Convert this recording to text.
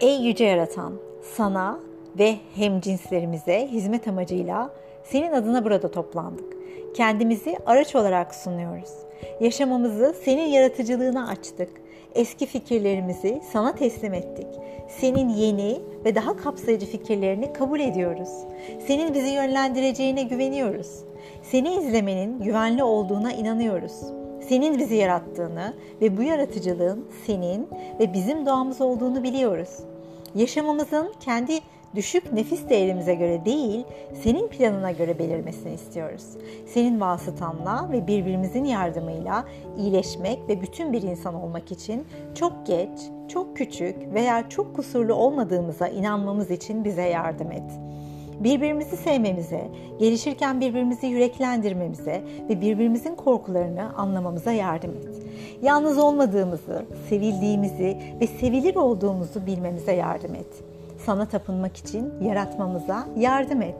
Ey yüce yaratan, sana ve hem cinslerimize hizmet amacıyla senin adına burada toplandık. Kendimizi araç olarak sunuyoruz. Yaşamamızı senin yaratıcılığına açtık. Eski fikirlerimizi sana teslim ettik. Senin yeni ve daha kapsayıcı fikirlerini kabul ediyoruz. Senin bizi yönlendireceğine güveniyoruz. Seni izlemenin güvenli olduğuna inanıyoruz. Senin bizi yarattığını ve bu yaratıcılığın senin ve bizim doğamız olduğunu biliyoruz. Yaşamımızın kendi düşük nefis değerimize göre değil, senin planına göre belirmesini istiyoruz. Senin vasıtanla ve birbirimizin yardımıyla iyileşmek ve bütün bir insan olmak için çok geç, çok küçük veya çok kusurlu olmadığımıza inanmamız için bize yardım et. Birbirimizi sevmemize, gelişirken birbirimizi yüreklendirmemize ve birbirimizin korkularını anlamamıza yardım et. Yalnız olmadığımızı, sevildiğimizi ve sevilir olduğumuzu bilmemize yardım et sana tapınmak için yaratmamıza yardım et.